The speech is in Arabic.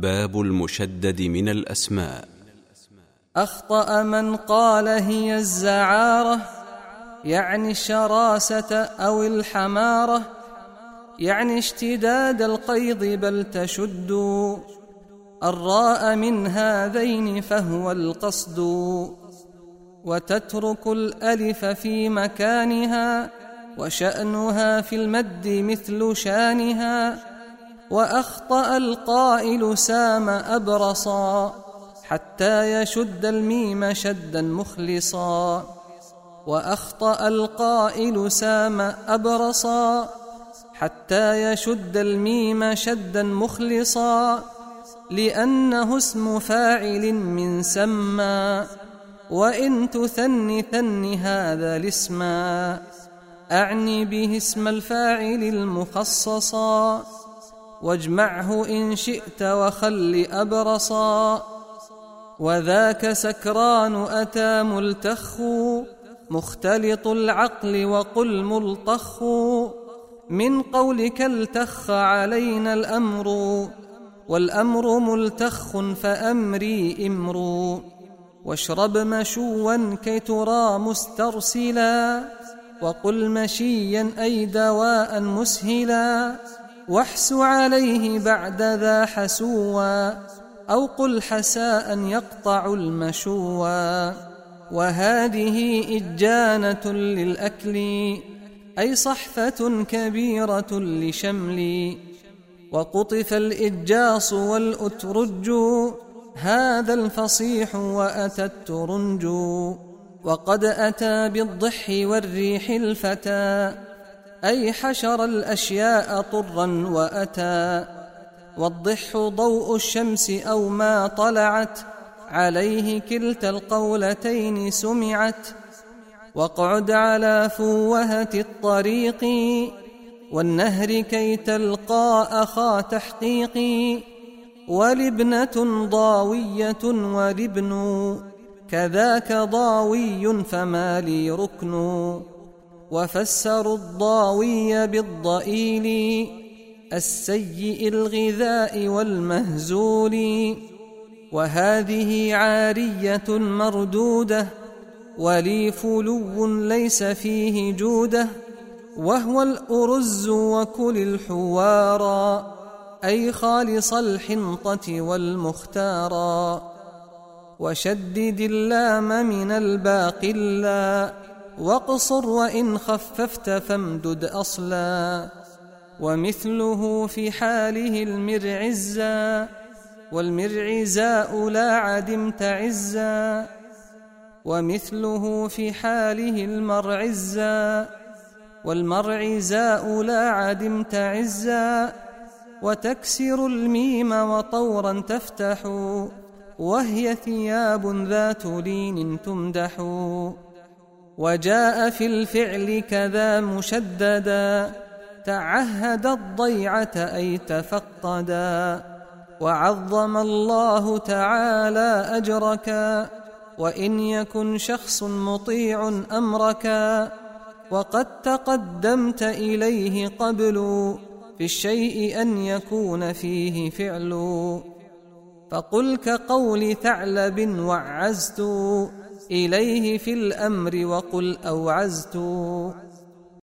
باب المشدد من الأسماء. أخطأ من قال هي الزعارة يعني الشراسة أو الحمارة يعني اشتداد القيض بل تشد. الراء من هذين فهو القصد. وتترك الألف في مكانها وشأنها في المد مثل شانها. وأخطأ القائل سام أبرصا حتى يشد الميم شدا مخلصا. وأخطأ القائل سام أبرصا حتى يشد الميم شدا مخلصا لأنه اسم فاعل من سمى وإن تثن ثن هذا الاسم أعني به اسم الفاعل المخصصا. واجمعه إن شئت وخل أبرصا وذاك سكران أتى ملتخ مختلط العقل وقل ملطخ من قولك التخ علينا الأمر والأمر ملتخ فأمري إمر واشرب مشوا كي ترى مسترسلا وقل مشيا أي دواء مسهلا واحس عليه بعد ذا حسوا أو قل حساء يقطع المشوا وهذه إجانة للأكل أي صحفة كبيرة لشمل. وقطف الإجاص والأترج هذا الفصيح وأتى الترنج. وقد أتى بالضح والريح الفتى. أي حشر الأشياء طرا وأتى والضح ضوء الشمس أو ما طلعت عليه كلتا القولتين سمعت واقعد على فوهة الطريق والنهر كي تلقى أخا تحقيق ولبنة ضاوية ولبن كذاك ضاوي فما لي ركن. وفسروا الضاوي بالضئيل السيء الغذاء والمهزول. وهذه عارية مردودة ولي فلو ليس فيه جوده وهو الأرز وكل الحوارا أي خالص الحنطة والمختارا وشدد اللام من الباقي اللا. واقصر وإن خففت فامدد أصلا. ومثله في حاله المرعزا والمرعزاء لا عدمت عزا. ومثله في حاله المرعزا والمرعزاء لا عدمت عزا. وتكسر الميم وطورا تفتح. وهي ثياب ذات لين تمدح. وجاء في الفعل كذا مشددا. تعهد الضيعة أي تفقدا. وعظم الله تعالى اجرك وإن يكن شخص مطيع امرك وقد تقدمت إليه قبل في الشيء أن يكون فيه فعل. فقل كقول ثعلب وعزت. إليه في الأمر وقل أوعزت.